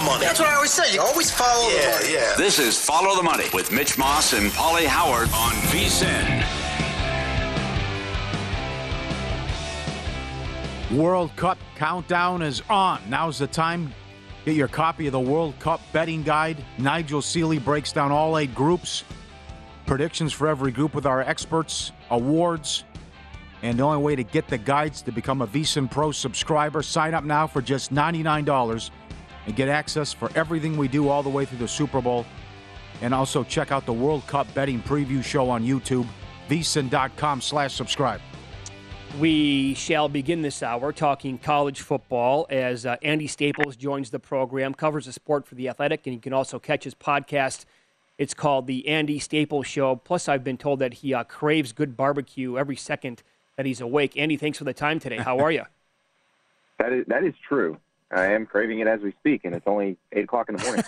The money. That's what I always say. You always follow Yeah, the money. yeah. This is Follow the Money with Mitch Moss and Pauly Howard on VSIN. World Cup countdown is on. Now's the time. Get your copy of the World Cup betting guide. Nigel Seeley breaks down all eight groups, predictions for every group with our experts, awards, and the only way to get the guides to become a VSIN Pro subscriber. Sign up now for just $99 and get access for everything we do all the way through the Super Bowl. And also check out the World Cup betting preview show on YouTube, vsin.com slash subscribe. We shall begin this hour talking college football as uh, Andy Staples joins the program, covers the sport for The Athletic, and you can also catch his podcast. It's called The Andy Staples Show. Plus, I've been told that he uh, craves good barbecue every second that he's awake. Andy, thanks for the time today. How are you? That is that is true. I am craving it as we speak, and it's only eight o'clock in the morning.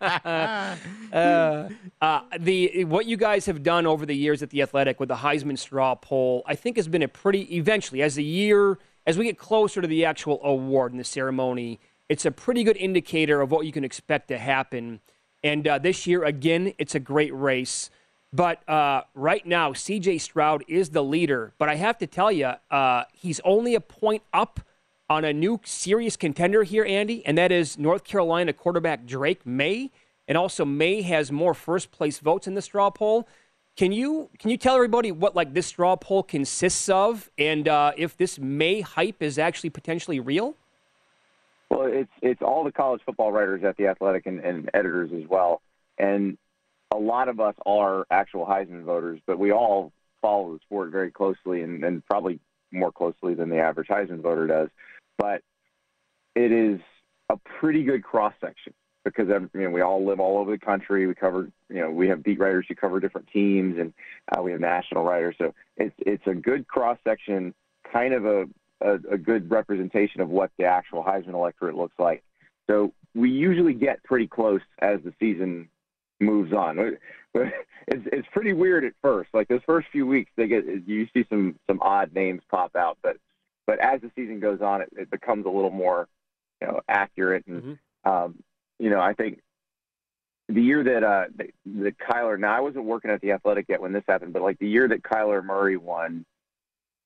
uh, uh, the what you guys have done over the years at the Athletic with the Heisman straw poll, I think, has been a pretty eventually as the year as we get closer to the actual award and the ceremony. It's a pretty good indicator of what you can expect to happen. And uh, this year, again, it's a great race. But uh, right now, C.J. Stroud is the leader. But I have to tell you, uh, he's only a point up on a new serious contender here, Andy, and that is North Carolina quarterback Drake Maye. And also, Maye has more first place votes in the straw poll. Can you can you tell everybody what like this straw poll consists of, and uh, if this Maye hype is actually potentially real? well, it's it's all the college football writers at the Athletic and, and editors as well, and a lot of us are actual Heisman voters, but we all follow the sport very closely and, and probably more closely than the average Heisman voter does. But it is a pretty good cross section because you know, we all live all over the country. We cover, you know, we have beat writers who cover different teams, and uh, we have national writers. So it's it's a good cross section, kind of a, a a good representation of what the actual Heisman electorate looks like. So we usually get pretty close as the season moves on. It's it's pretty weird at first. Like those first few weeks, they get you see some some odd names pop out, but but as the season goes on, it, it becomes a little more you know accurate. And mm-hmm. um, you know, I think the year that uh that, that Kyler. Now I wasn't working at the Athletic yet when this happened, but like the year that Kyler Murray won,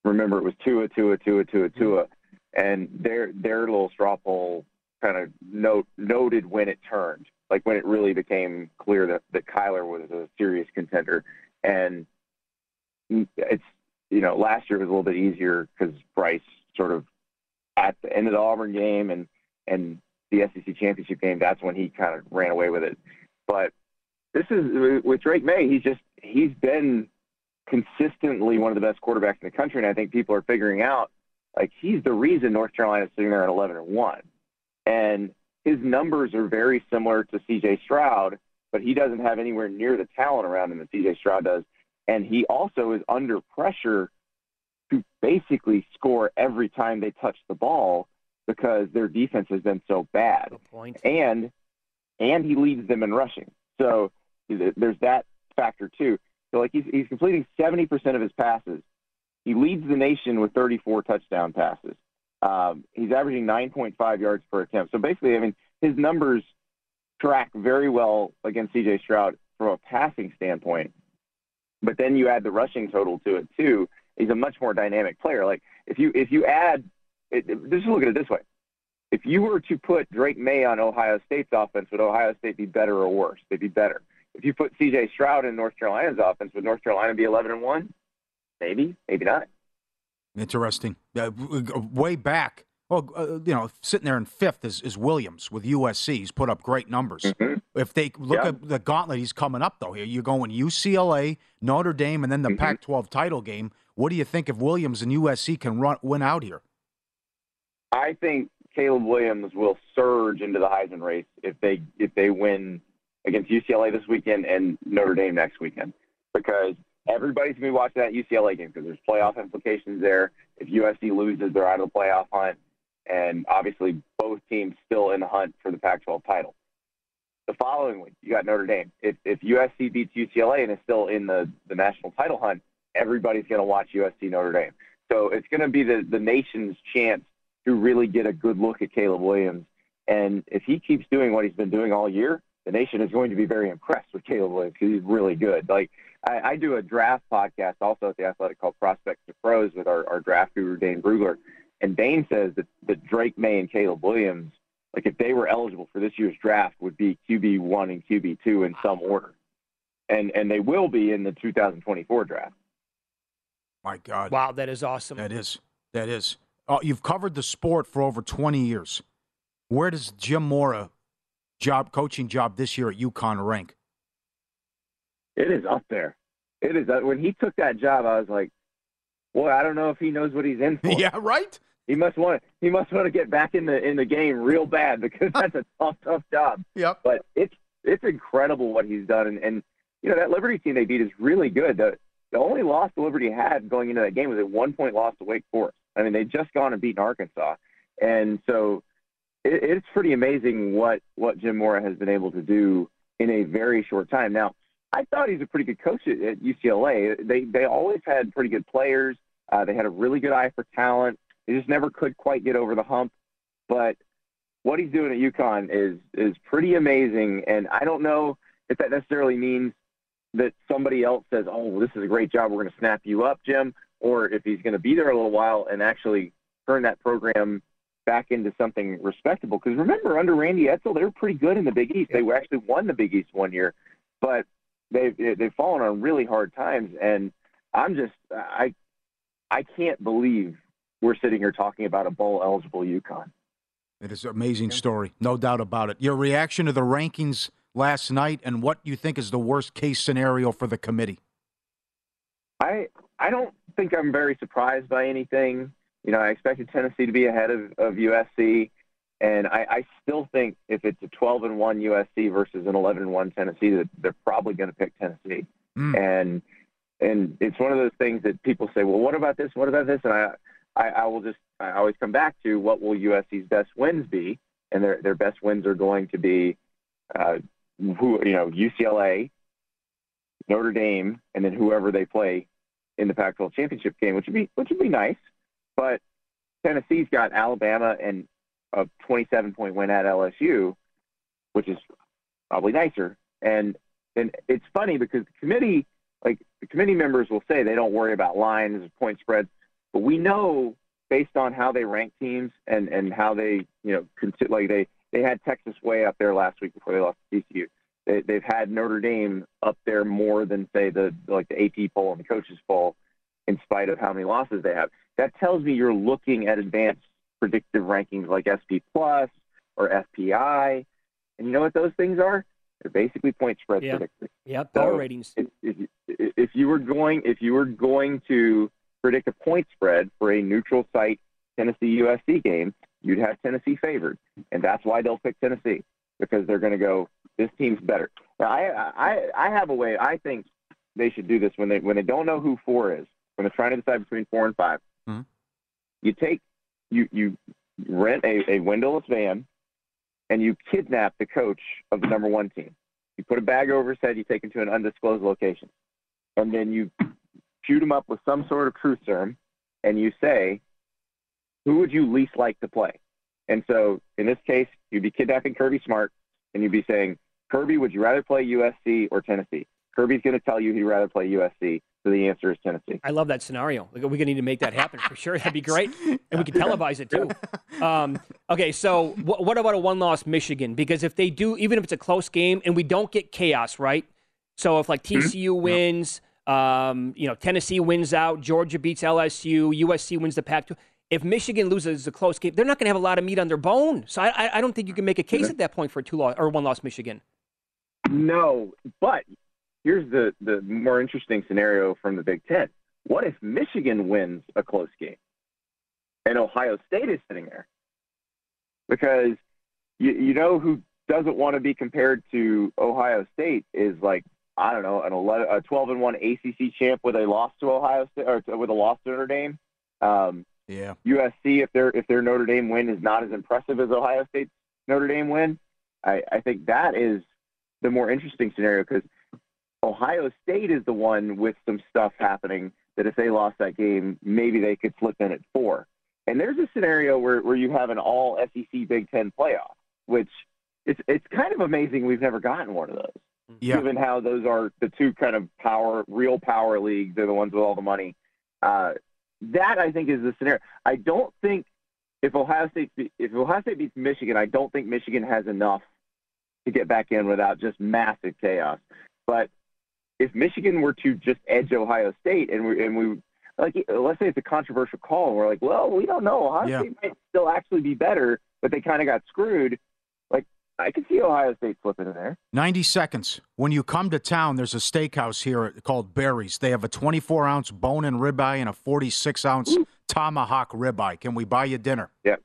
remember it was Tua, Tua, Tua, Tua, mm-hmm. Tua, and their their little straw poll kind of note noted when it turned, like when it really became clear that that Kyler was a serious contender, and it's you know last year was a little bit easier because Bryce sort of at the end of the Auburn game and and the SEC championship game, that's when he kind of ran away with it. But this is with Drake Maye. He's just he's been consistently one of the best quarterbacks in the country, and I think people are figuring out like he's the reason North Carolina is sitting there at 11 and one, and his numbers are very similar to C.J. Stroud, but he doesn't have anywhere near the talent around him that C.J. Stroud does, and he also is under pressure to basically score every time they touch the ball because their defense has been so bad. And and he leads them in rushing. So there's that factor too. So like he's he's completing 70% of his passes. He leads the nation with 34 touchdown passes. Um, he's averaging 9.5 yards per attempt. So basically, I mean, his numbers track very well against CJ Stroud from a passing standpoint. But then you add the rushing total to it too. He's a much more dynamic player. Like if you if you add, it, just look at it this way: if you were to put Drake Maye on Ohio State's offense, would Ohio State be better or worse? They'd be better. If you put C.J. Stroud in North Carolina's offense, would North Carolina be 11 and one? Maybe, maybe not. Interesting. Uh, way back, well, uh, you know, sitting there in fifth is, is Williams with USC. He's put up great numbers. Mm-hmm. If they look yeah. at the gauntlet he's coming up, though, here you're going UCLA, Notre Dame, and then the mm-hmm. Pac-12 title game. What do you think if Williams and USC can run win out here? I think Caleb Williams will surge into the Heisman race if they if they win against UCLA this weekend and Notre Dame next weekend because everybody's going to be watching that UCLA game because there's playoff implications there. If USC loses, they're out of the playoff hunt, and obviously both teams still in the hunt for the Pac-12 title. The following week, you got Notre Dame. If if USC beats UCLA and is still in the the national title hunt, everybody's going to watch USC Notre Dame. So it's going to be the the nation's chance to really get a good look at Caleb Williams. And if he keeps doing what he's been doing all year, the nation is going to be very impressed with Caleb Williams because he's really good. Like I, I do a draft podcast also at the Athletic called Prospects to Pros with our, our draft guru Dane Brugler, and Dane says that, that Drake Maye and Caleb Williams, like if they were eligible for this year's draft, would be QB one and QB two in some order, and and they will be in the 2024 draft. My God! Wow, that is awesome. That is that is. Oh, you've covered the sport for over 20 years. Where does Jim Mora job coaching job this year at UConn rank? It is up there. It is uh, when he took that job. I was like, "Boy, I don't know if he knows what he's in for." yeah, right. He must want. He must want to get back in the in the game real bad because that's a tough, tough job. Yep. But it's it's incredible what he's done, and, and you know that Liberty team they beat is really good. The the only loss the Liberty had going into that game was a one point loss to Wake Forest. I mean, they'd just gone and beaten Arkansas, and so it, it's pretty amazing what what Jim Mora has been able to do in a very short time. Now, I thought he's a pretty good coach at, at UCLA. They they always had pretty good players. Uh, they had a really good eye for talent. They just never could quite get over the hump. But what he's doing at UConn is is pretty amazing, and I don't know if that necessarily means that somebody else says, "Oh, well, this is a great job. We're going to snap you up, Jim," or if he's going to be there a little while and actually turn that program back into something respectable. Because remember, under Randy Edsall, they were pretty good in the Big East. They actually won the Big East one year, but they've they've fallen on really hard times. And I'm just I I can't believe we're sitting here talking about a bowl eligible UConn. It is an amazing story, no doubt about it. Your reaction to the rankings last night, and what you think is the worst case scenario for the committee? I I don't think I'm very surprised by anything. You know, I expected Tennessee to be ahead of, of USC, and I, I still think if it's a 12 and one USC versus an 11 and one Tennessee, that they're probably going to pick Tennessee. Mm. And and it's one of those things that people say, well, what about this? What about this? And I, I, I will just I always come back to what will USC's best wins be, and their their best wins are going to be, uh, who you know UCLA, Notre Dame, and then whoever they play in the Pac-12 championship game, which would be which would be nice. But Tennessee's got Alabama and a 27 point win at LSU, which is probably nicer. And and it's funny because the committee, like the committee members, will say they don't worry about lines, point spreads, but we know based on how they rank teams and and how they you know consider like they they had Texas way up there last week before they lost to TCU. They, they've had Notre Dame up there more than say the like the AP poll and the coaches poll, in spite of how many losses they have. That tells me you're looking at advanced predictive rankings like SP Plus or FPI, and you know what those things are? They're basically point spread Yeah. predictors. Yeah, power So, ratings. If, if, if you were going if you were going to predict a point spread for a neutral site Tennessee USC game, you'd have Tennessee favored, and that's why they'll pick Tennessee because they're going to go this team's better. Now, I I I have a way. I think they should do this when they when they don't know who four is when they're trying to decide between four and 5 Mhm. You take you you rent a, a windowless van and you kidnap the coach of the number one team. You put a bag over his head, you take him to an undisclosed location, and then you shoot him up with some sort of truth serum, and you say, "Who would you least like to play?" And so, in this case, you'd be kidnapping Kirby Smart, and you'd be saying, "Kirby, would you rather play USC or Tennessee?" Kirby's going to tell you he'd rather play USC, so the answer is Tennessee. I love that scenario. We're going to need to make that happen for sure. That'd be great. And we could televise it too. Um, okay, so wh- what about a one loss Michigan? Because if they do, even if it's a close game and we don't get chaos, right? So if like TCU wins, um, you know, Tennessee wins out, Georgia beats LSU, USC wins the Pac 2. If Michigan loses a close game, they're not going to have a lot of meat on their bone. So I, I, don't think you can make a case at that point for a two loss or one loss Michigan. No, but here's the, the more interesting scenario from the Big Ten. What if Michigan wins a close game and Ohio State is sitting there? Because you, you know who doesn't want to be compared to Ohio State is like, I don't know, an 11, a 12 and 1 ACC champ with a loss to Ohio State or to- with a loss to Notre Dame. Um, Yeah. USC, if their if their Notre Dame win is not as impressive as Ohio State's Notre Dame win, I, I think that is the more interesting scenario because Ohio State is the one with some stuff happening that if they lost that game, maybe they could slip in at four. And there's a scenario where, where you have an all SEC Big Ten playoff, which it's it's kind of amazing we've never gotten one of those. Yeah. Given how those are the two kind of power, real power leagues, they're the ones with all the money. Uh, that I think is the scenario. I don't think if Ohio State be- if Ohio State beats Michigan, I don't think Michigan has enough to get back in without just massive chaos. But if Michigan were to just edge Ohio State and we and we like let's say it's a controversial call and we're like, well, we don't know. Ohio Yeah. State might still actually be better, but they kind of got screwed. Like I could see Ohio State slipping in there. 90 seconds. When you come to town, there's a steakhouse here called Barry's. They have a 24 ounce bone and ribeye and a 46 ounce tomahawk ribeye. Can we buy you dinner? Yeah.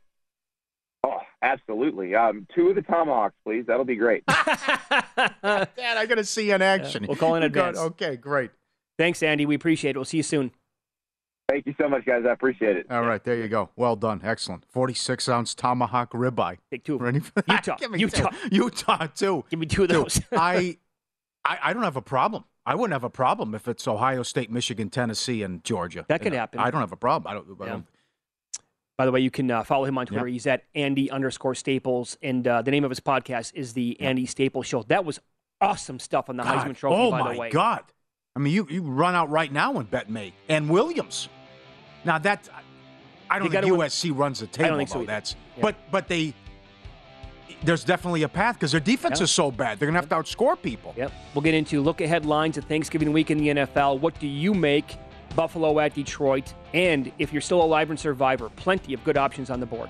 Oh, absolutely. Um, two of the tomahawks, please. That'll be great. Dad, I got to see you in action. we'll call in Good. advance. Okay, great. Thanks, Andy. We appreciate it. We'll see you soon. Thank you so much, guys. I appreciate it. All right, there you go. Well done. Excellent. 46 ounce tomahawk ribeye. Take two. Ready for Utah. Give me Utah. Two. Utah, too. Give me two of those. I, I, I don't have a problem. I wouldn't have a problem if it's Ohio State, Michigan, Tennessee, and Georgia. That could You know, happen. I don't have a problem. I don't. I don't By the way, you can uh, follow him on Twitter. Yep. He's at Andy underscore Staples, and uh, the name of his podcast is the Andy Staples Show. That was awesome stuff on the God. Heisman Trophy. Oh by my the way, God! I mean, you you run out right now and bet me and Williams. Now that I don't They think gotta win- USC runs the table. I don't think so either. That's Yeah. but but they there's definitely a path because their defense is so bad. They're gonna have to outscore people. Yep. We'll get into look ahead lines of Thanksgiving week in the NFL. What do you make? Buffalo at Detroit. And if you're still alive and survivor, plenty of good options on the board.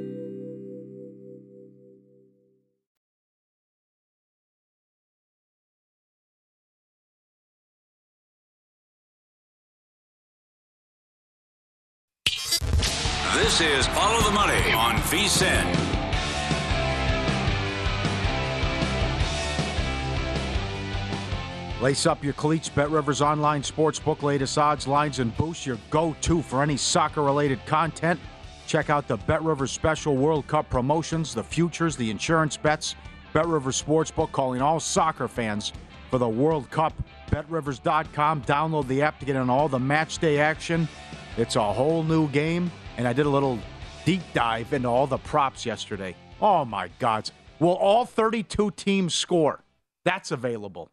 This is Follow the Money on VSIN. Lace up your cleats, Bet Rivers Online Sportsbook, latest odds, lines, and boosts, your go to for any soccer related content. Check out the Bet Rivers Special World Cup promotions, the futures, the insurance bets. Bet Rivers Sportsbook calling all soccer fans for the World Cup. BetRivers.com. Download the app to get in all the match day action. It's a whole new game, and I did a little deep dive into all the props yesterday. Oh my God. Will all 32 teams score? That's available.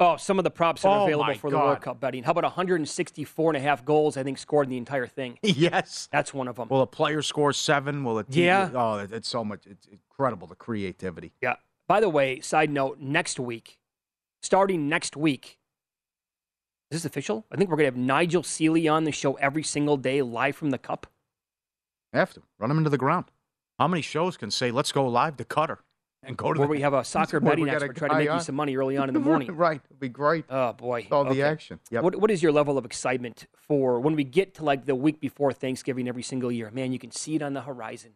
Oh, some of the props are Oh, available for the World Cup betting. How about 164 and a half goals, I think, scored in the entire thing? Yes. That's one of them. Will a player score seven? Will a team? Yeah. Oh, it's so much. It's incredible the creativity. Yeah. By the way, side note, next week, starting next week, is this official? I think we're going to have Nigel Seeley on the show every single day live from the Cup. Have to run them into the ground. How many shows can say, "Let's go live to Qatar" and go to Where the, we have a soccer betting we got a expert try to make you some money early on in the morning. right, it'd be great. Oh boy, All the action. Yep. What what is your level of excitement for when we get to like the week before Thanksgiving every single year? Man, you can see it on the horizon.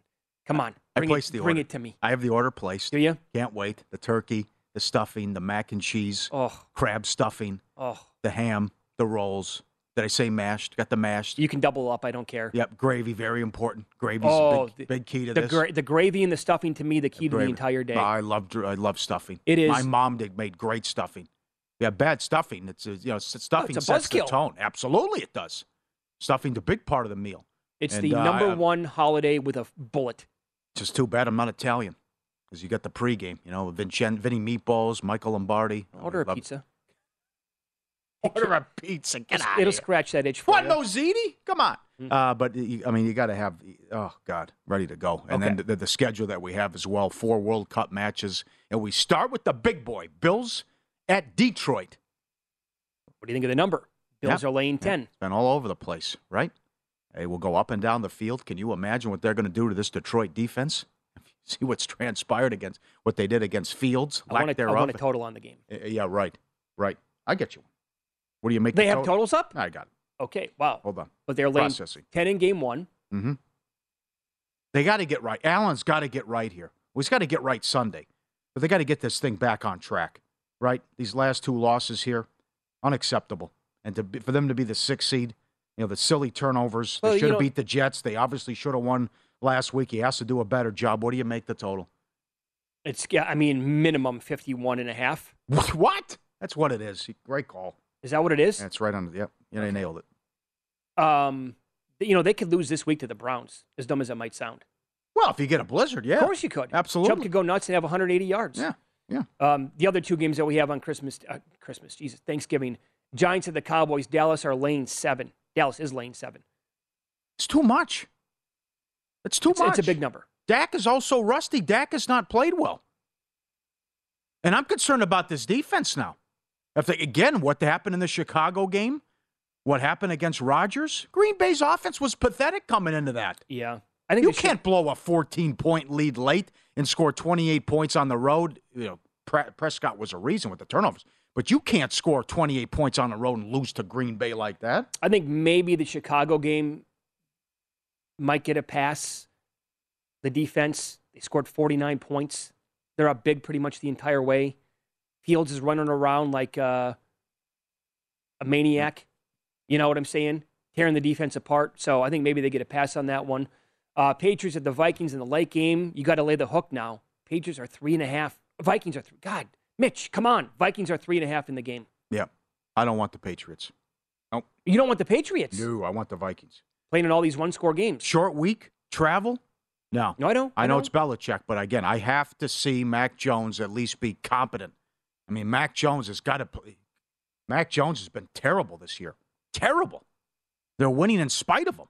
Come on, I bring placed it, the bring order. it to me. I have the order placed. Do you? Can't wait. The turkey, the stuffing, the mac and cheese, Oh, crab stuffing, oh, the ham, the rolls. Did I say mashed? Got the mashed. you can double up. I don't care. Yep, gravy, very important. Gravy's Oh, a big, the- big key to The this. gra- the gravy and the stuffing to me the key to the entire day. I love I love stuffing. It is- My mom did made great stuffing. Yeah, bad stuffing. It's a, you know stuffing Oh, sets the tone. Absolutely, it does. Stuffing's a big part of the meal. It's And, the uh, number I- one holiday with a bullet. Just too bad I'm not Italian, because you got the pregame. You know, Vincent, Vinny Meatballs, Michael Lombardi. Order a pizza. Order a pizza. Get It'll, out it'll here. scratch that itch for What? you. No ziti? Come on. Uh, but you, I mean, you got to have. Oh God, ready to go. And then Okay. the, the schedule that we have as well: four World Cup matches, and we start with the big boy Bills at Detroit. What do you think of the number? Bills Yeah. are laying Yeah, 10. It's been all over the place, right? They will go up and down the field. Can you imagine what they're going to do to this Detroit defense? See what's transpired against what they did against Fields. I lack want, a, I thereof. want a total on the game. Uh, Yeah, right, right. I get you. What do you make? They the have total? totals up? I got it. Okay, wow. Hold on. But they're laying Processing. 10 in game one. Mm-hmm. They got to get right. Allen's got to get right here. Well, he's got to get right Sunday, but they got to get this thing back on track. Right? These last two losses here, unacceptable. And to be, for them to be the sixth seed, you know, the silly turnovers. Well, they should have beat the Jets. They obviously should have won last week. He has to do a better job. What do you make the total? It's, yeah, I mean, minimum 51 and a half. What? That's what it is. Great call. Is that what it is? That's right under. Yep. Yeah, they nailed it. Um, you know, they could lose this week to the Browns, as dumb as it might sound. Well, if you get a blizzard, yeah. Of course you could. Absolutely. Chubb could go nuts and have 180 yards. Yeah. Yeah. Um, the other two games that we have on Christmas, uh, Christmas, Jesus, Thanksgiving, Giants and the Cowboys. Dallas are lane seven. Dallas is lane seven. It's too much. It's too It's, much. it's a big number. Dak is also rusty. Dak has not played well. And I'm concerned about this defense now. If they, again, what happened in the Chicago game, what happened against Rodgers, Green Bay's offense was pathetic coming into that. Yeah, I think you can't blow a 14 point lead late and score 28 points on the road. You know, Pre- Prescott was a reason with the turnovers, but you can't score 28 points on the road and lose to Green Bay like that. I think maybe the Chicago game might get a pass. The defense, they scored 49 points. They're up big pretty much the entire way. Fields is running around like uh, a maniac. You know what I'm saying? Tearing the defense apart. So I think maybe they get a pass on that one. Uh, Patriots at the Vikings in the late game. You got to lay the hook now. Patriots are three and a half. Vikings are three. God, Mitch, come on. Vikings are three and a half in the game. Yeah. I don't want the Patriots. Nope. You don't want the Patriots No, I want the Vikings. playing in all these one score games. Short week, travel? No. No, I don't. I I know know. it's Belichick, but again, I have to see Mac Jones at least be competent. I mean, Mac Jones has got to play. Mac Jones has been terrible this year. Terrible. They're winning in spite of him.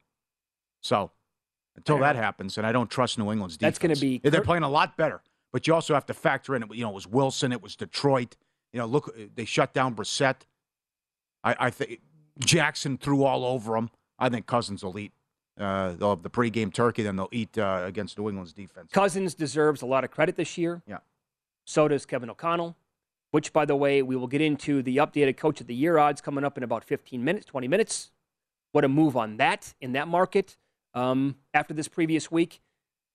So until that happens, and I don't trust New England's defense. That's gonna be They're Kurt- playing a lot better, but you also have to factor in. You know, it was Wilson, it was Detroit. You know, look, they shut down Brissett. I, I think Jackson threw all over him. I think Cousins will eat. Uh, they'll have the pregame turkey, then they'll eat uh, against New England's defense. Cousins deserves a lot of credit this year. Yeah. So does Kevin O'Connell, which, by the way, we will get into the updated Coach of the Year odds coming up in about 15 minutes, 20 minutes. What a move on that in that market um, after this previous week.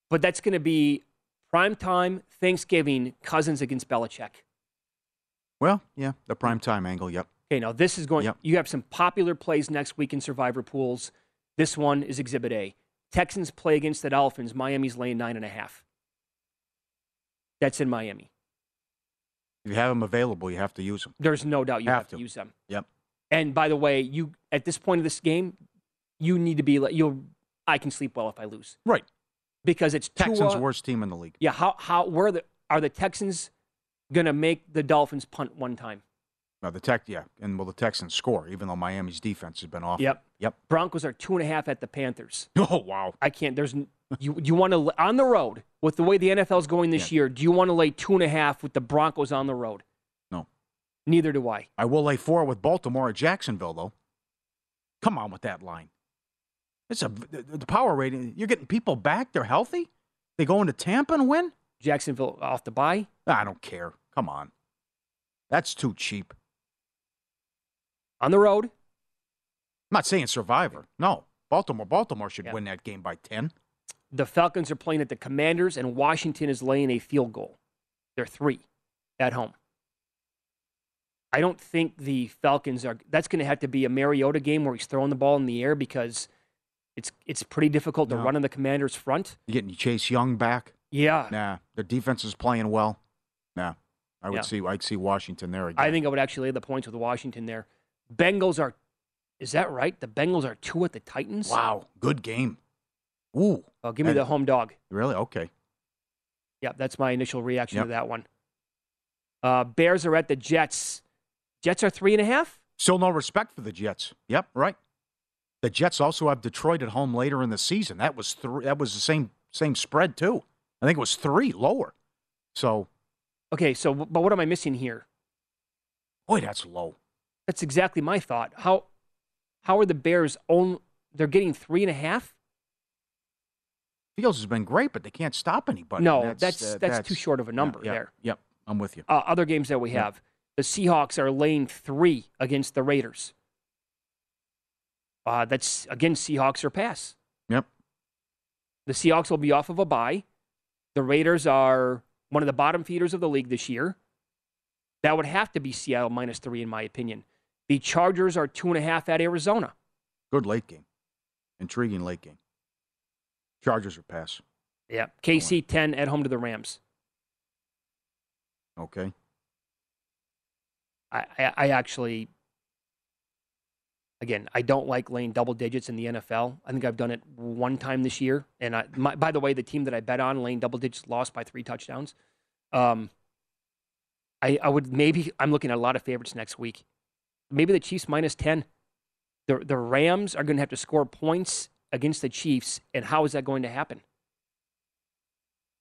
But that's going to be prime time Thanksgiving Cousins against Belichick. Well, yeah, the prime time angle. Yep. Okay, now this is going. Yep. You have some popular plays next week in Survivor pools. This one is Exhibit A. Texans play against the Dolphins. Miami's laying nine and a half. That's in Miami. If you have them available, you have to use them. There's no doubt you Have have, to. use them. Yep. And by the way, you at this point of this game, you need to be like you'll. I can sleep well if I lose Right. because it's Texans Tua- worst team in the league. Yeah. How how where the are the Texans gonna make the Dolphins punt one time? Now the tech, yeah, and will the Texans score? Even though Miami's defense has been off. Yep. Yep. Broncos are two and a half at the Panthers. Oh wow. I can't. There's you. You want to on the road with the way the NFL is going this year. Do you want to lay two and a half with the Broncos on the road? No. Neither do I. I will lay four with Baltimore at Jacksonville, though. Come on with that line. It's a the, the power rating. You're getting people back. They're healthy. They go into Tampa and win. Jacksonville off the bye. I don't care. Come on. That's too cheap. On the road. I'm not saying Survivor. No, Baltimore. Baltimore should Yeah. win that game by ten. The Falcons are playing at the Commanders, and Washington is laying a field goal. They're three at home. I don't think the Falcons are. That's going to have to be a Mariota game where he's throwing the ball in the air because it's it's pretty difficult to No. run in the Commanders' front. You getting Chase Young back? Yeah, Nah, their defense is playing well. Nah, I would Yeah. see. I'd see Washington there again. I think I would actually lay the points with Washington there. Bengals are. Is that right? The Bengals are two at the Titans. Wow, good game. Ooh, Oh, give me And- the home dog. really? Okay. Yeah, that's my initial reaction Yep. to that one. Uh, Bears are at the Jets. Jets are three and a half. Still no respect for the Jets. Yep, right. The Jets also have Detroit at home later in the season. That was three. That was the same same spread too. I think it was three lower. So, Okay, so but what am I missing here? boy, that's low. That's exactly my thought. How how are the Bears own? They're getting three and a half. Fields has been great, but they can't stop anybody. no, That's that's uh, that's, too short of a number yeah, there. Yep, I'm with you. Uh, other games that we Yeah. have, the Seahawks are laying three against the Raiders. Uh, that's again Seahawks or pass. Yep. The Seahawks will be off of a bye. The Raiders are one of the bottom feeders of the league this year. That would have to be Seattle minus three, in my opinion. The Chargers are two and a half at Arizona. Good late game. Intriguing late game. Chargers or pass. Yeah. KC 10 at home to the Rams. Okay. I, I, I actually, again, I don't like laying double digits in the NFL. I think I've done it one time this year. And I, my, by the way, the team that I bet on laying double digits lost by three touchdowns. Um, I, I would maybe, I'm looking at a lot of favorites next week. Maybe the Chiefs minus 10. The, the Rams are going to have to score points against the Chiefs. And how is that going to happen?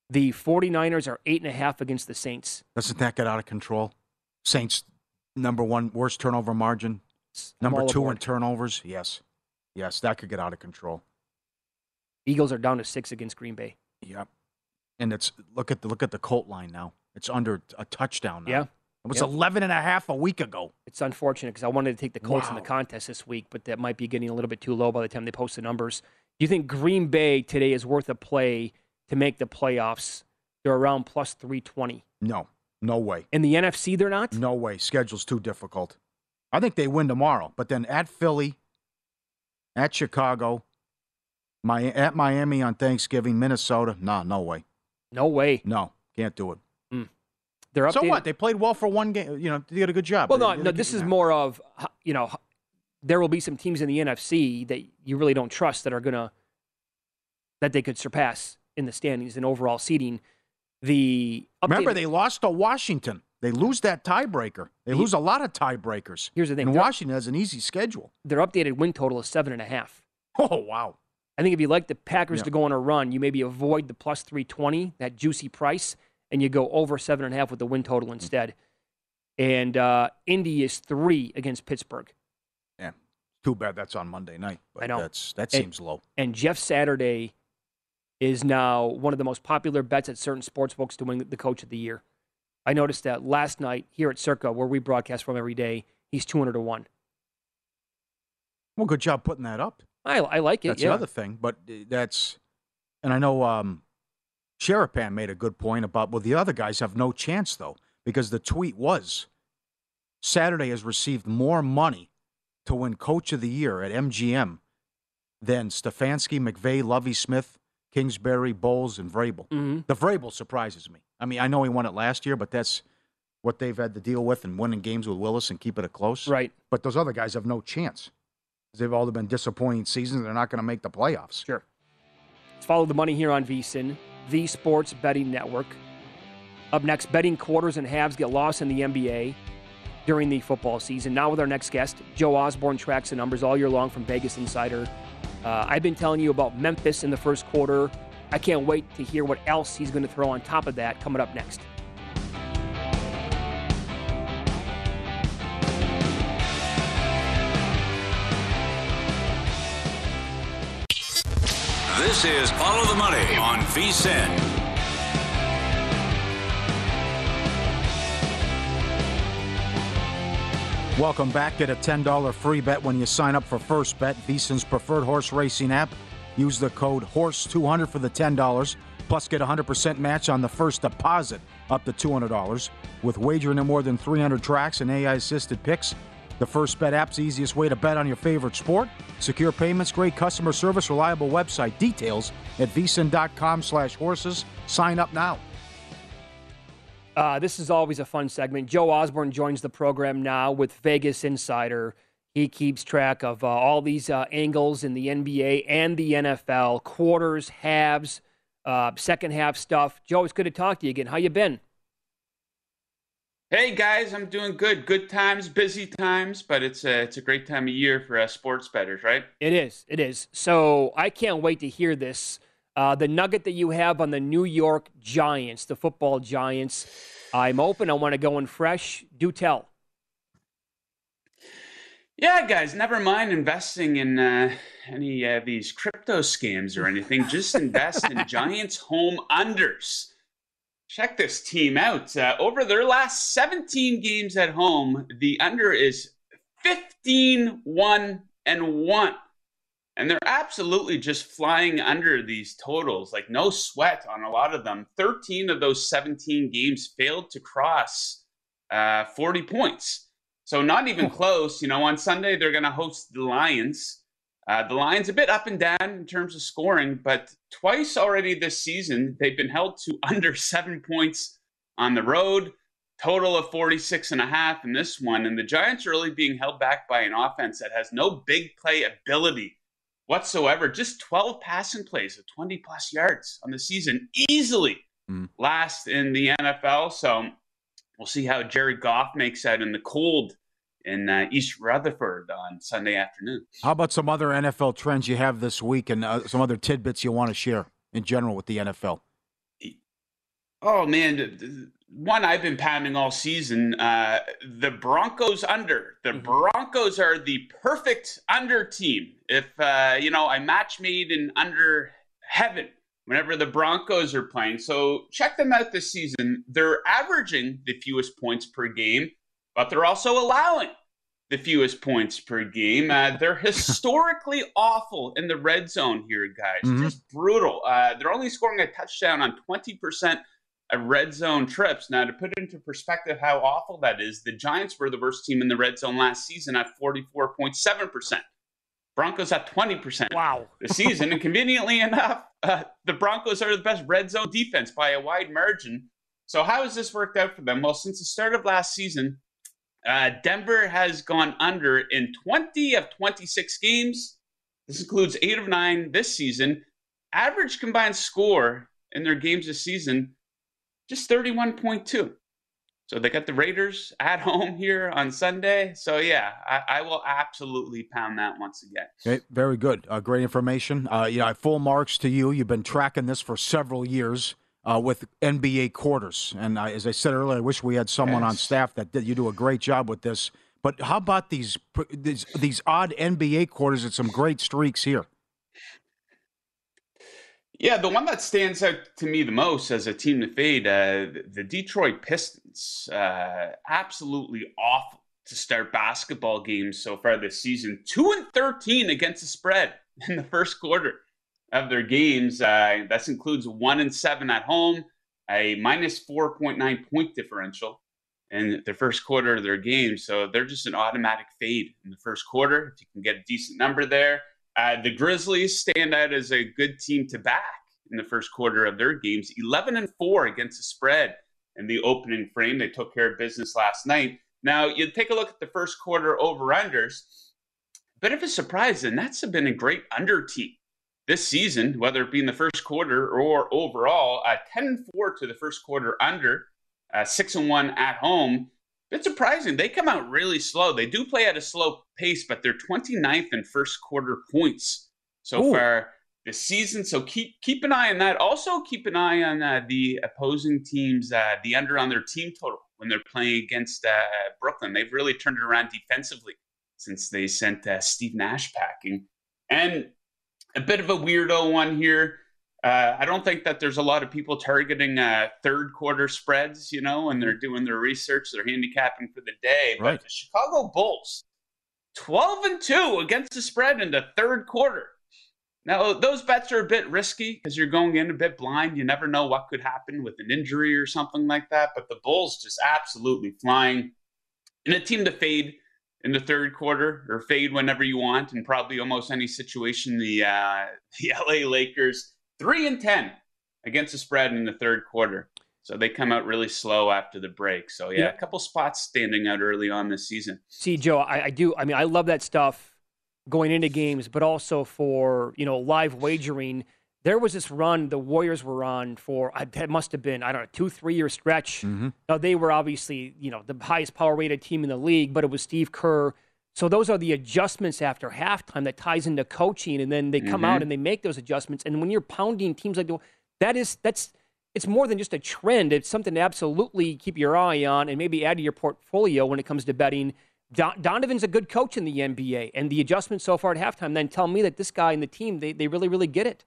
The 49ers are eight and a half against the Saints. Doesn't that get out of control? Saints number one worst turnover margin. Number two in turnovers. Yes. Yes, that could get out of control. Eagles are down to six against Green Bay. Yep. And it's look at the look at the Colt line now. It's under a touchdown now. Yeah. It was Yep. 11 and a half a week ago. It's unfortunate because I wanted to take the Colts in the contest this week, but that might be getting a little bit too low by the time they post the numbers. Do you think Green Bay today is worth a play to make the playoffs? They're around plus 320. No. No way. In the NFC, they're not? No way. Schedule's too difficult. I think they win tomorrow, but then at Philly, at Chicago, my at Miami on Thanksgiving, Minnesota. nah, no way. No way. No, can't do it. They're So what? They played well for one game. You know, they did a good job. Well, no, no. This is more of you know, there will be some teams in the NFC that you really don't trust that are gonna that they could surpass in the standings and overall seeding. The Remember, they lost to Washington. They lose that tiebreaker. They lose a lot of tiebreakers. Here's the thing. And Washington has an easy schedule. their updated win total is seven and a half. Oh wow! I think if you like the Packers Yeah. to go on a run, you maybe avoid the plus 320, that juicy price, and you go over seven and a half with the win total instead. And uh, Indy is three against Pittsburgh. Yeah, too bad that's on Monday night. But I know. that's that And- seems low. And Jeff Saturday is now one of the most popular bets at certain sports books to win the coach of the year. I noticed that last night here at Circa, where we broadcast from every day, he's 200 to 1. Well, good job putting that up. I, I like it. That's yeah. the other thing, but uh, that's, and I know um, Sherapan made a good point about well, the other guys have no chance though because the tweet was Saturday has received more money to win Coach of the Year at MGM than Stefanski, McVay, Lovie Smith, Kingsbury, Bowles, and Vrabel. Mhm. The Vrabel surprises me. I mean, I know he won it last year, but that's what they've had to deal with and winning games with Willis and keep it close. Right. But those other guys have no chance. They've all been disappointing seasons. They're not going to make the playoffs. Sure. Let's follow the money here on VSIN, the Sports Betting Network. Up next, betting quarters and halves get lost in the NBA during the football season. Now with our next guest, Joe Osborne tracks the numbers all year long from Vegas Insider. Uh, I've been telling you about Memphis in the first quarter. I can't wait to hear what else he's going to throw on top of that coming up next. This is Follow the Money on VSIN. Welcome back. Get a $10 free bet when you sign up for First Bet, VSiN's preferred horse racing app. Use the code HORSE200 for the $10, plus get 100% match on the first deposit up to $200. With wagering in more than 300 tracks and AI assisted picks, the First Bet app's easiest way to bet on your favorite sport. Secure payments, great customer service, reliable website. Details at vsin.com slash horses. Sign up now. Uh, this is always a fun segment. Joe Osborne joins the program now with Vegas Insider. He keeps track of uh, all these uh, angles in the NBA and the NFL, quarters, halves, uh, second half stuff. Joe, it's good to talk to you again. How you been? Hey guys, I'm doing good. Good times, busy times, but it's a it's a great time of year for us sports bettors, right? It is. It is. So I can't wait to hear this. Uh, the nugget that you have on the New York Giants, the football Giants. I'm open. I want to go in fresh. Do tell. Yeah, guys, never mind investing in uh, any of uh, these crypto scams or anything. Just invest in Giants home unders. Check this team out. Uh, over their last 17 games at home, the under is 15 1 and 1. And they're absolutely just flying under these totals, like no sweat on a lot of them. 13 of those 17 games failed to cross uh, 40 points. So not even close. You know, on Sunday, they're going to host the Lions. Uh, the Lions a bit up and down in terms of scoring, but twice already this season, they've been held to under seven points on the road, total of 46 and a half in this one. And the Giants are really being held back by an offense that has no big play ability whatsoever. Just 12 passing plays of 20 plus yards on the season, easily mm. last in the NFL. So we'll see how Jared Goff makes out in the cold in uh, East Rutherford on Sunday afternoon. How about some other NFL trends you have this week and uh, some other tidbits you want to share in general with the NFL? Oh man, one I've been pounding all season. Uh, the Broncos under. The mm-hmm. Broncos are the perfect under team. If uh, you know, I match made in under heaven whenever the Broncos are playing. So check them out this season. They're averaging the fewest points per game, but they're also allowing the fewest points per game. Uh, they're historically awful in the red zone here, guys. Mm-hmm. Just brutal. Uh, they're only scoring a touchdown on 20% of red zone trips. Now, to put into perspective how awful that is, the Giants were the worst team in the red zone last season at 44.7%. Broncos at 20%. Wow. The season. and conveniently enough, uh, the Broncos are the best red zone defense by a wide margin. So, how has this worked out for them? Well, since the start of last season, uh, Denver has gone under in 20 of 26 games. This includes eight of nine this season. Average combined score in their games this season just 31.2. So they got the Raiders at home here on Sunday. So yeah, I, I will absolutely pound that once again. Okay, very good. Uh, great information. Uh, full marks to you. You've been tracking this for several years uh, with NBA quarters, and as I said earlier, I wish we had someone yes. on staff that did. You do a great job with this. But how about these these, these odd NBA quarters and some great streaks here? Yeah, the one that stands out to me the most as a team to fade, uh, the Detroit Pistons, uh, absolutely awful to start basketball games so far this season. Two and thirteen against the spread in the first quarter of their games. Uh, includes one and seven at home, a minus four point nine point differential in the first quarter of their games. So they're just an automatic fade in the first quarter. If you can get a decent number there. Uh, the Grizzlies stand out as a good team to back in the first quarter of their games, 11 and 4 against the spread in the opening frame. They took care of business last night. Now, you take a look at the first quarter over unders. Bit of a surprise, and that's been a great under team this season, whether it be in the first quarter or overall. Uh, 10 and 4 to the first quarter under, uh, 6 and 1 at home. Bit surprising. They come out really slow. They do play at a slow pace, but they're 29th in first quarter points so Ooh. far this season. So keep keep an eye on that. Also, keep an eye on uh, the opposing teams, uh, the under on their team total when they're playing against uh, Brooklyn. They've really turned it around defensively since they sent uh, Steve Nash packing. And a bit of a weirdo one here. Uh, I don't think that there's a lot of people targeting uh, third quarter spreads, you know, and they're doing their research, they're handicapping for the day. Right. But the Chicago Bulls, 12 and 2 against the spread in the third quarter. Now, those bets are a bit risky because you're going in a bit blind. You never know what could happen with an injury or something like that. But the Bulls just absolutely flying in a team to fade in the third quarter or fade whenever you want in probably almost any situation. The uh, the LA Lakers three and ten against the spread in the third quarter. So they come out really slow after the break. So yeah, yeah. a couple spots standing out early on this season. See, Joe, I, I do. I mean, I love that stuff going into games, but also for you know live wagering. There was this run the Warriors were on for it must have been I don't know two three year stretch. Mm-hmm. Now they were obviously you know the highest power rated team in the league, but it was Steve Kerr. So those are the adjustments after halftime that ties into coaching, and then they come Mm-hmm. out and they make those adjustments. And when you're pounding teams like the, that is that's it's more than just a trend. It's something to absolutely keep your eye on and maybe add to your portfolio when it comes to betting. Don- Donovan's a good coach in the NBA, and the adjustments so far at halftime then tell me that this guy and the team they, they really really get it.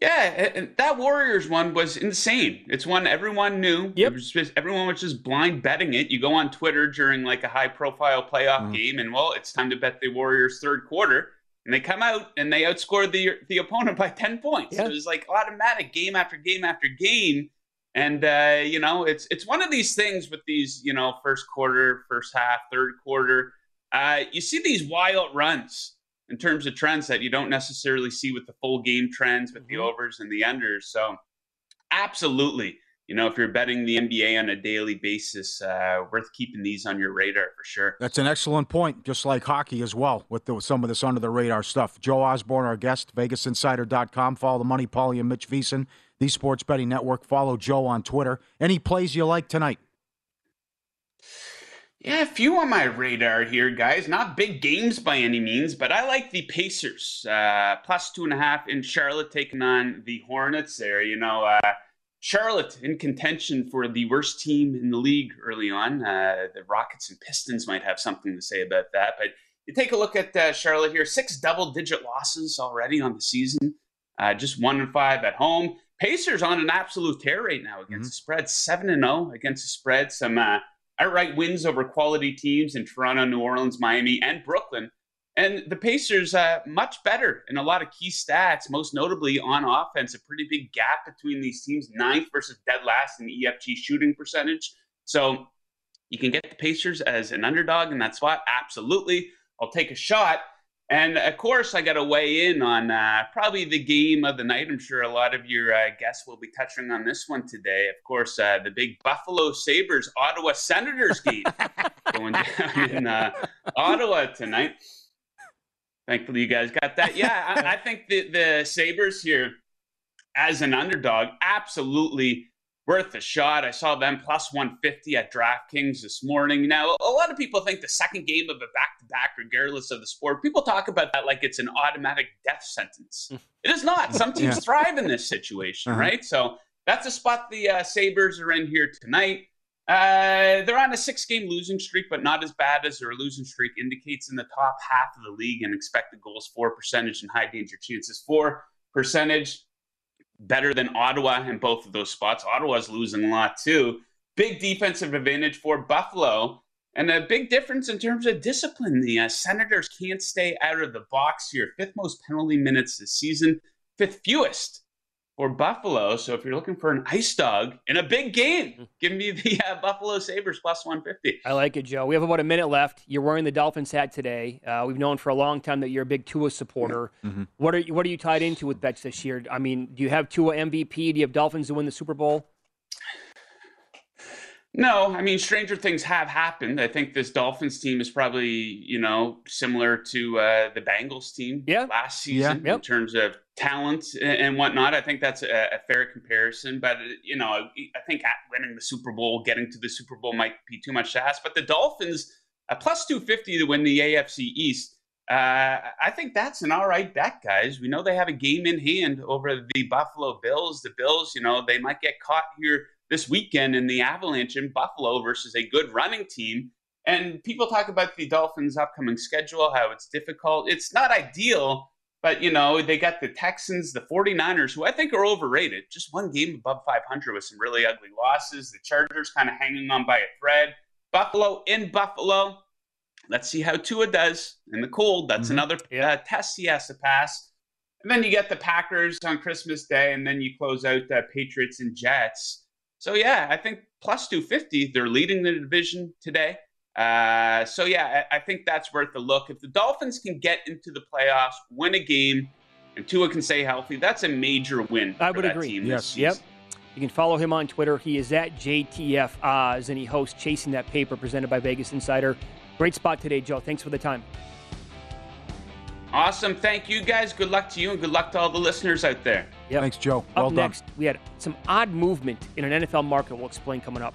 Yeah, that Warriors one was insane. It's one everyone knew. Yep. It was just, everyone was just blind betting it. You go on Twitter during like a high profile playoff Mhm. game, and well, it's time to bet the Warriors third quarter. And they come out and they outscore the the opponent by ten points. Yeah. It was like automatic game after game after game. And uh, you know, it's it's one of these things with these, you know, first quarter, first half, third quarter. Uh, you see these wild runs in terms of trends that you don't necessarily see with the full game trends with the overs and the unders. So, absolutely, you know, if you're betting the NBA on a daily basis, uh, worth keeping these on your radar for sure. That's an excellent point, just like hockey as well, with, the, with some of this under the radar stuff. Joe Osborne, our guest, VegasInsider.com. Follow the Money, Pauly and Mitch VSIN, the Sports Betting Network. Follow Joe on Twitter. Any plays you like tonight? Yeah, a few on my radar here, guys. Not big games by any means, but I like the Pacers. Uh, plus two and a half in Charlotte taking on the Hornets there. You know, uh, Charlotte in contention for the worst team in the league early on. Uh, the Rockets and Pistons might have something to say about that. But you take a look at uh, Charlotte here six double digit losses already on the season, uh, just one and five at home. Pacers on an absolute tear right now against the spread, 7 and 0 against the spread. Some uh, outright wins over quality teams in Toronto, New Orleans, Miami, and Brooklyn. And the Pacers, uh, much better in a lot of key stats, most notably on offense. A pretty big gap between these teams, ninth versus dead last in the EFG shooting percentage. So you can get the Pacers as an underdog in that spot. Absolutely. I'll take a shot. And of course, I got to weigh in on uh, probably the game of the night. I'm sure a lot of your uh, guests will be touching on this one today. Of course, uh, the big Buffalo Sabres Ottawa Senators game going down in uh, Ottawa tonight. Thankfully, you guys got that. Yeah, I, I think the, the Sabres here, as an underdog, absolutely worth a shot. I saw them plus 150 at DraftKings this morning. Now, a lot of people think the second game of a back to back, regardless of the sport, people talk about that like it's an automatic death sentence. It is not. Some teams Yeah. thrive in this situation, Uh-huh. right? So that's a spot the uh, Sabres are in here tonight. Uh, they're on a six game losing streak, but not as bad as their losing streak indicates in the top half of the league and expected goals for percentage and high danger chances for percentage better than Ottawa in both of those spots. Ottawa's losing a lot too. Big defensive advantage for Buffalo, and a big difference in terms of discipline. The uh, Senators can't stay out of the box here. Fifth most penalty minutes this season, fifth fewest for Buffalo. So if you're looking for an ice dog in a big game, give me the uh, Buffalo Sabres plus 150. I like it, Joe. We have about a minute left. You're wearing the Dolphins hat today. Uh, we've known for a long time that you're a big Tua supporter. Mm-hmm. What are you, what are you tied into with bets this year? I mean, do you have Tua MVP? Do you have Dolphins to win the Super Bowl? No, I mean, stranger things have happened. I think this Dolphins team is probably, you know, similar to uh, the Bengals team Yeah. last season Yeah. in terms of talent and, whatnot. I think that's a, a fair comparison. But, you know, I think winning the Super Bowl, getting to the Super Bowl might be too much to ask. But the Dolphins, a plus 250 to win the AFC East, uh, I think that's an all right bet, guys. We know they have a game in hand over the Buffalo Bills. The Bills, you know, they might get caught here this weekend in the Avalanche in Buffalo versus a good running team. And people talk about the Dolphins' upcoming schedule, how it's difficult. It's not ideal, but, you know, they got the Texans, the 49ers, who I think are overrated. Just one game above 500 with some really ugly losses. The Chargers kind of hanging on by a thread. Buffalo in Buffalo. Let's see how Tua does in the cold. That's another uh, test he has to pass. And then you get the Packers on Christmas Day, and then you close out uh, Patriots and Jets. So yeah, I think plus 250. They're leading the division today. Uh, so yeah, I, I think that's worth a look. If the Dolphins can get into the playoffs, win a game, and Tua can stay healthy, that's a major win. I for would that agree. Team this Yep. You can follow him on Twitter. He is at JTF Oz, and he hosts Chasing That Paper, presented by Vegas Insider. Great spot today, Joe. Thanks for the time. Awesome. Thank you guys. Good luck to you and good luck to all the listeners out there. Yep. Thanks, Joe. Up Well done. next, we had some odd movement in an NFL market. We'll explain coming up.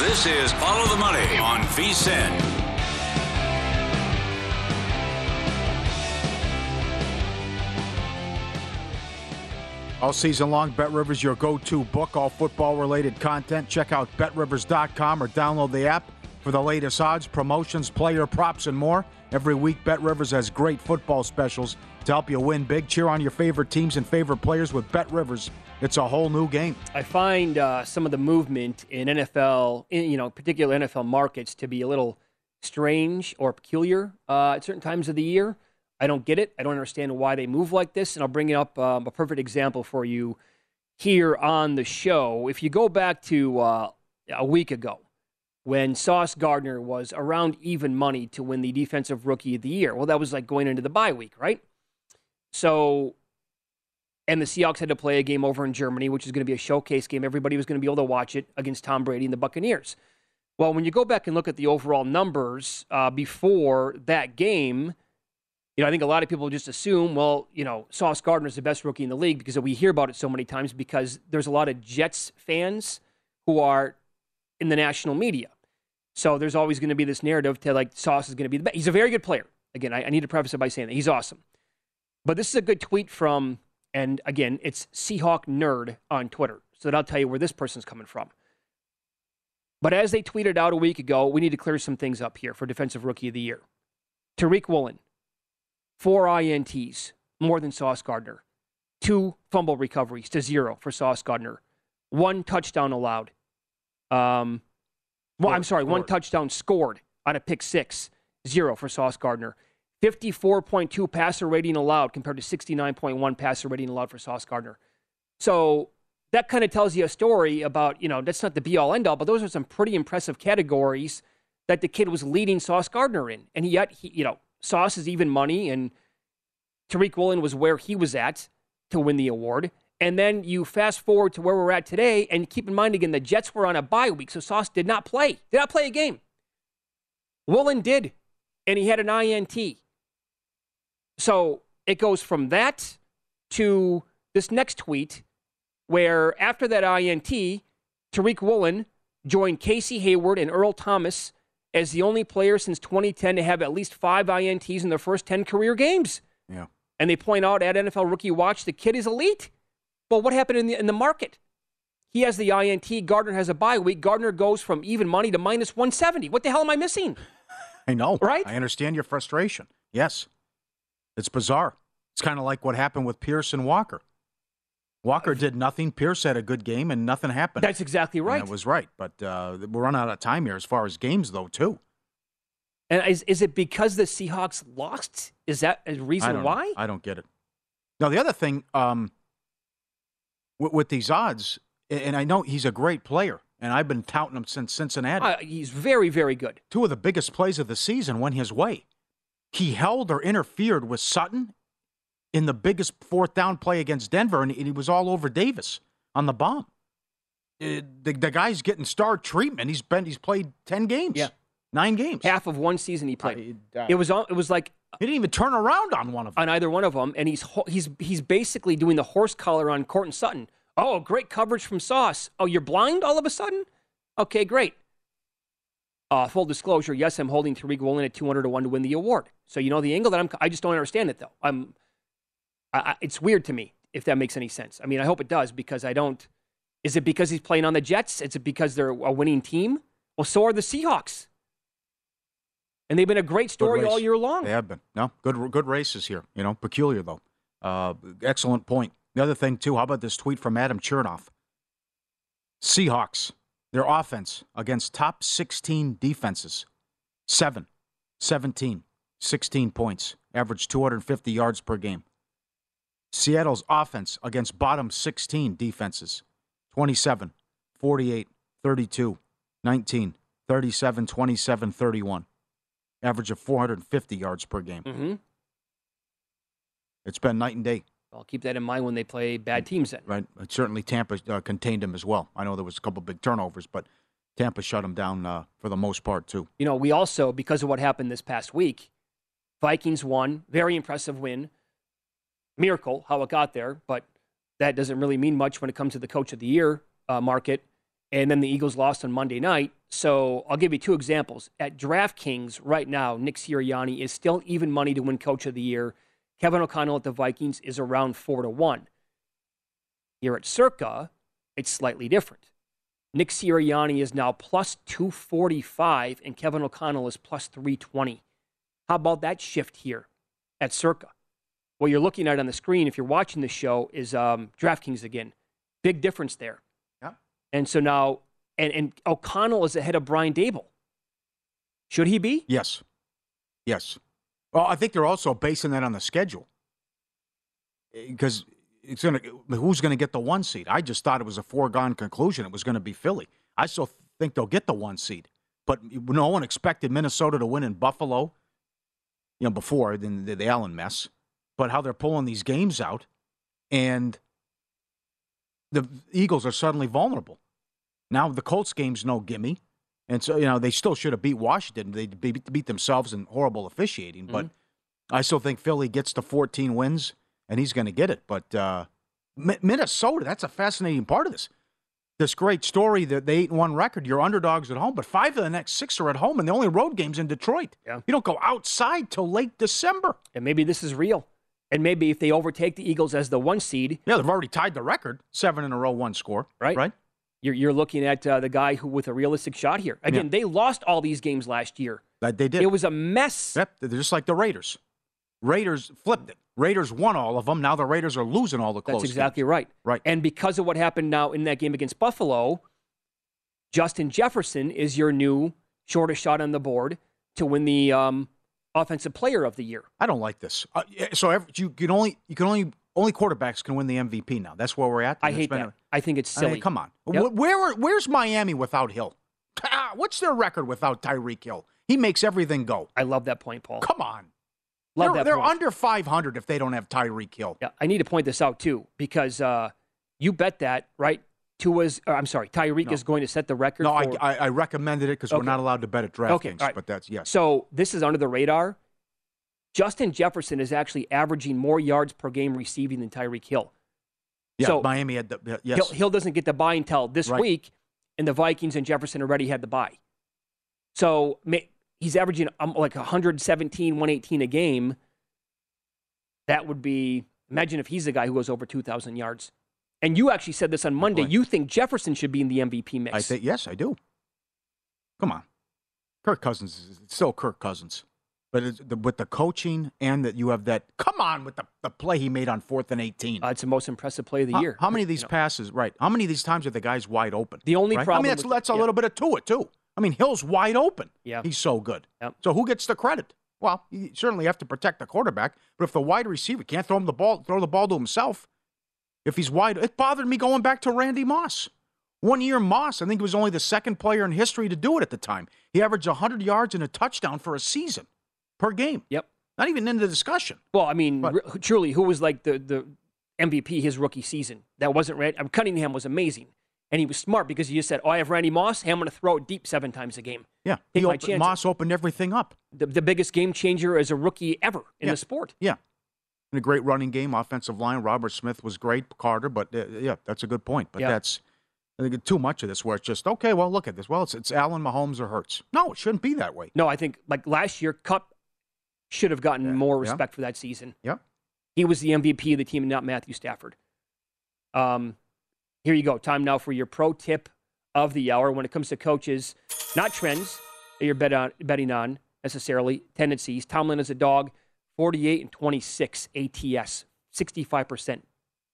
This is Follow the Money on VSIN. All season long, Bet Rivers your go-to book, all football-related content. Check out betrivers.com or download the app for the latest odds, promotions, player props, and more. Every week, Bet Rivers has great football specials to help you win big. Cheer on your favorite teams and favorite players with Bet Rivers. It's a whole new game. I find uh, some of the movement in NFL, in, you know, particular NFL markets, to be a little strange or peculiar uh, at certain times of the year. I don't get it. I don't understand why they move like this. And I'll bring up um, a perfect example for you here on the show. If you go back to uh, a week ago, when Sauce Gardner was around even money to win the Defensive Rookie of the Year. Well, that was like going into the bye week, right? So, and the Seahawks had to play a game over in Germany, which is going to be a showcase game. Everybody was going to be able to watch it against Tom Brady and the Buccaneers. Well, when you go back and look at the overall numbers uh, before that game, you know, I think a lot of people just assume, well, you know, Sauce Gardner is the best rookie in the league because we hear about it so many times because there's a lot of Jets fans who are in the national media. So there's always going to be this narrative to like Sauce is going to be the best. He's a very good player. Again, I, I need to preface it by saying that he's awesome. But this is a good tweet from, and again, it's Seahawk Nerd on Twitter. So that I'll tell you where this person's coming from. But as they tweeted out a week ago, we need to clear some things up here for Defensive Rookie of the Year. Tariq Woolen, four INTs, more than Sauce Gardner. Two fumble recoveries to zero for Sauce Gardner. One touchdown allowed. Um, well, I'm sorry, one touchdown scored on a pick six, zero for Sauce Gardner. 54.2 passer rating allowed compared to 69.1 passer rating allowed for Sauce Gardner. So that kind of tells you a story about, you know, that's not the be all end all, but those are some pretty impressive categories that the kid was leading Sauce Gardner in. And yet, he, you know, Sauce is even money, and Tariq Woolen was where he was at to win the award. And then you fast forward to where we're at today, and keep in mind again, the Jets were on a bye week, so Sauce did not play, did not play a game. Woolen did, and he had an INT. So it goes from that to this next tweet where after that INT, Tariq Woolen joined Casey Hayward and Earl Thomas as the only player since 2010 to have at least five INTs in their first 10 career games. Yeah. And they point out at NFL Rookie Watch, the kid is elite. Well, what happened in the, in the market? He has the INT. Gardner has a bye week. Gardner goes from even money to minus 170. What the hell am I missing? I know. Right? I understand your frustration. Yes. It's bizarre. It's kind of like what happened with Pierce and Walker. Walker did nothing. Pierce had a good game, and nothing happened. That's exactly right. And it was right. But uh, we're running out of time here as far as games, though, too. And is, is it because the Seahawks lost? Is that a reason don't why? know. I don't get it. Now, the other thing um, with, with these odds, and I know he's a great player, and I've been touting him since Cincinnati. Uh, he's very, very good. Two of the biggest plays of the season went his way. He held or interfered with Sutton in the biggest fourth down play against Denver, and he was all over Davis on the bomb. Uh, the, the guy's getting star treatment. He's been he's played ten games, Yeah. nine games. Half of one season he played. uh, it was all- it was like he didn't even turn around on one of them. on either one of them, and he's he's he's basically doing the horse collar on Courtland Sutton. Oh, great coverage from Sauce. Oh, you're blind all of a sudden? Okay, great. Uh, full disclosure, yes, I'm holding Tariq Woolen at 200 to 1 to win the award. So you know the angle that I'm I just don't understand it though. I'm I, I, it's weird to me if that makes any sense. I mean, I hope it does because I don't is it because he's playing on the Jets? Is it because they're a winning team? Well, so are the Seahawks. And they've been a great story all year long. They have been. No, good good races here. You know, peculiar though. Uh, excellent point. The other thing too. How about this tweet from Adam Chernoff? Seahawks, their offense against top 16 defenses, 7, 17, 16 points, average 250 yards per game. Seattle's offense against bottom 16 defenses, 27, 48, 32, 19, 37, 27, 31. Average of 450 yards per game. Mm-hmm. It's been night and day. I'll keep that in mind when they play bad teams then. Right. Certainly, Tampa uh, contained him as well. I know there was a couple big turnovers, but Tampa shut him down uh, for the most part too. You know, we also, because of what happened this past week, Vikings won. Very impressive win. Miracle how it got there, but that doesn't really mean much when it comes to the coach of the year uh, market. And then the Eagles lost on Monday night. So I'll give you two examples. At DraftKings right now, Nick Sirianni is still even money to win coach of the year. Kevin O'Connell at the Vikings is around four to one. Here at Circa, it's slightly different. Nick Sirianni is now plus 245 and Kevin O'Connell is plus 320. How about that shift here at Circa? What you're looking at on the screen, if you're watching the show, is um, DraftKings again. Big difference there. Yeah. And so now, and, and O'Connell is ahead of Brian Daboll. Should he be? Yes. Yes. Well, I think they're also basing that on the schedule eh, because it's going to who's going to get the one seed. I just thought it was a foregone conclusion. It was going to be Philly. I still think they'll get the one seed, but no one expected Minnesota to win in Buffalo. You know, before the, the Allen mess, but how they're pulling these games out, and the Eagles are suddenly vulnerable. Now the Colts game's no gimme, And so, you know, they still should have beat Washington. They beat, beat themselves in horrible officiating. But Mm-hmm. I still think Philly gets to 14 wins, and he's going to get it. But uh, Mi- Minnesota, that's a fascinating part of this. This great story that they eight and one record. You're underdogs at home, but five of the next six are at home, and the only road games in Detroit. Yeah. You don't go outside till late December. And maybe this is real. And maybe if they overtake the Eagles as the one seed, Yeah, they've already tied the record, seven in a row, one score. right? Right. You're, you're looking at uh, the guy who with a realistic shot here. Again, Yeah. they lost all these games last year. That they did. It was a mess. Yep, they're just like the Raiders. Raiders flipped it. Raiders won all of them. Now the Raiders are losing all the close. That's exactly right. Right. And because of what happened now in that game against Buffalo, Justin Jefferson is your new shortest shot on the board to win the um, offensive player of the year. I don't like this. Uh, so every, you can only you can only only quarterbacks can win the MVP now. That's where we're at. I hate that. a- I think it's I mean, silly. come on. Yep. Wh- Where where's Miami without Hill? Ah, What's their record without Tyreek Hill? He makes everything go. I love that point, Paul. Come on. Love they're that they're point. under 500 if they don't have Tyreek Hill. Yeah, I need to point this out too because uh, you bet that right. Tua's, or I'm sorry, Tyreek No. is going to set the record. No, I, for, I, I recommended it because we're not allowed to bet at DraftKings. Okay, right. But that's yes. So this is under the radar. Justin Jefferson is actually averaging more yards per game receiving than Tyreek Hill. yeah, so- Miami had the yes. Hill, Hill doesn't get the bye until this Right. week, and the Vikings and Jefferson already had the bye. So he's averaging um, like 117, 118 a game. That would be imagine if he's the guy who goes over 2,000 yards. And you actually said this on Monday. You think Jefferson should be in the MVP mix? I think yes, I do. Come on, Kirk Cousins is still Kirk Cousins, but the, with the coaching and that you have that. Come on, with the, the play he made on fourth and eighteen. Uh, it's the most impressive play of the how, year. how many of these You know, passes? Right. How many of these times are the guys wide open? The only right? I problem mean, that's with- that's a yeah. little bit of to it too. I mean, Hill's wide open. Yeah. he's so good. Yep. So who gets the credit? Well, you certainly have to protect the quarterback, but if the wide receiver can't throw him the ball, throw the ball to himself. If he's wide, it bothered me going back to Randy Moss. One year, Moss, I think he was only the second player in history to do it at the time. He averaged 100 yards and a touchdown for a season per game. Yep. Not even in the discussion. Well, I mean, But- r- truly, who was like the, the MVP his rookie season? That wasn't Rand. Um, Cunningham was amazing. And he was smart because he just said, Oh, I have Randy Moss. Hey, I'm going to throw it deep seven times a game. Yeah. Take He chances. Moss opened everything up. The, the biggest game changer as a rookie ever in Yeah. the sport. Yeah. And a great running game, offensive line. Robert Smith was great, Carter, but uh, yeah, that's a good point. But Yeah. that's I think too much of this where it's just okay. Well, look at this. Well, it's it's Allen Mahomes or Hurts. No, it shouldn't be that way. No, I think like last year, Cup should have gotten more yeah. respect for that season. Yeah. He was the MVP of the team, not Matthew Stafford. Um, here you go. Time now for your pro tip of the hour when it comes to coaches, not trends that you're bet on, betting on necessarily, tendencies. Tomlin is a dog, 48 and 26 ATS, 65%.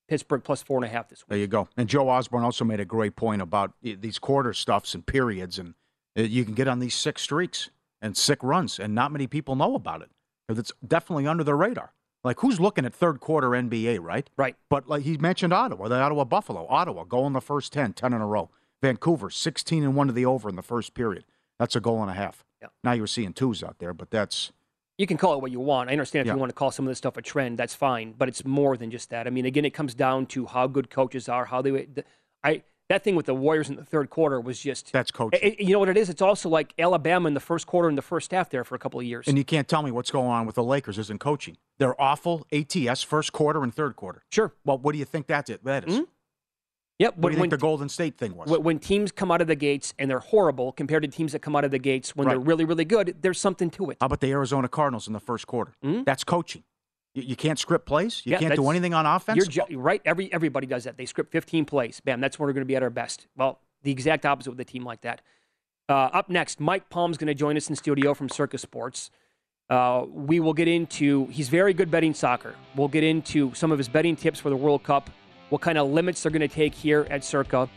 Pittsburgh plus four and a half this week. There you go. And Joe Osborne also made a great point about these quarter stuffs and periods, and uh, you can get on these sick streaks and sick runs, and not many people know about it it's definitely under the radar. Like who's looking at third quarter NBA, right? Right. But like he mentioned Ottawa, the Ottawa Buffalo, Ottawa go in the first 10, 10 in a row. Vancouver, 16 and 1 to the over in the first period. That's a goal and a half. Yeah. Now you're seeing twos out there, but that's You can call it what you want. I understand if Yeah. you want to call some of this stuff a trend, that's fine. But it's more than just that. I mean, again, it comes down to how good coaches are, how they. the- I that thing with the Warriors in the third quarter was just. that's coaching. it- you know what it is? It's also like Alabama in the first quarter and the first half there for a couple of years. and you can't tell me what's going on with the Lakers isn't coaching. They're awful ATS first quarter and third quarter. sure. Well, what do you think that's it? That is? Mhm. Yep. What When, do you when, think the Golden State thing was? when- teams come out of the gates and they're horrible compared to teams that come out of the gates when they're really, really good, there's something to it. How about the Arizona Cardinals in the first quarter? Mhm. That's coaching. You, can't script plays. You Yeah, can't do anything on offense. You're ju- right. Every everybody does that. They script 15 plays. Bam. That's when we're going to be at our best. Well, the exact opposite with a team like that. Uh, up next, Mike Palm's going to join us in studio from Circa Sports. Uh, we will get into. He's very good betting soccer. We'll get into some of his betting tips for the World Cup. What kind of limits they're going to take here at Circa,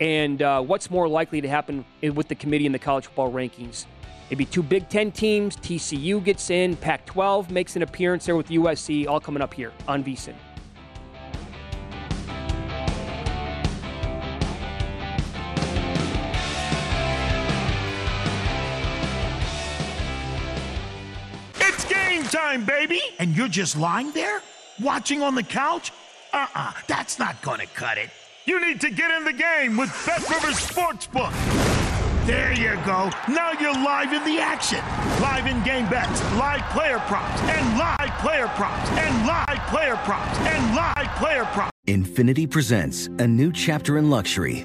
and uh, what's more likely to happen with the committee in the college football rankings. Maybe two Big Ten teams. TCU gets in. Pac 12 makes an appearance there with USC. All coming up here on VSIN. It's game time, baby! And you're just lying there? Watching on the couch? Uh uh that's not gonna cut it. You need to get in the game with Bet Rivers Sportsbook. There you go. Now you're live in the action. Live in game bets, live player props, and live player props, and live player props, and live player props. Infiniti presents a new chapter in luxury,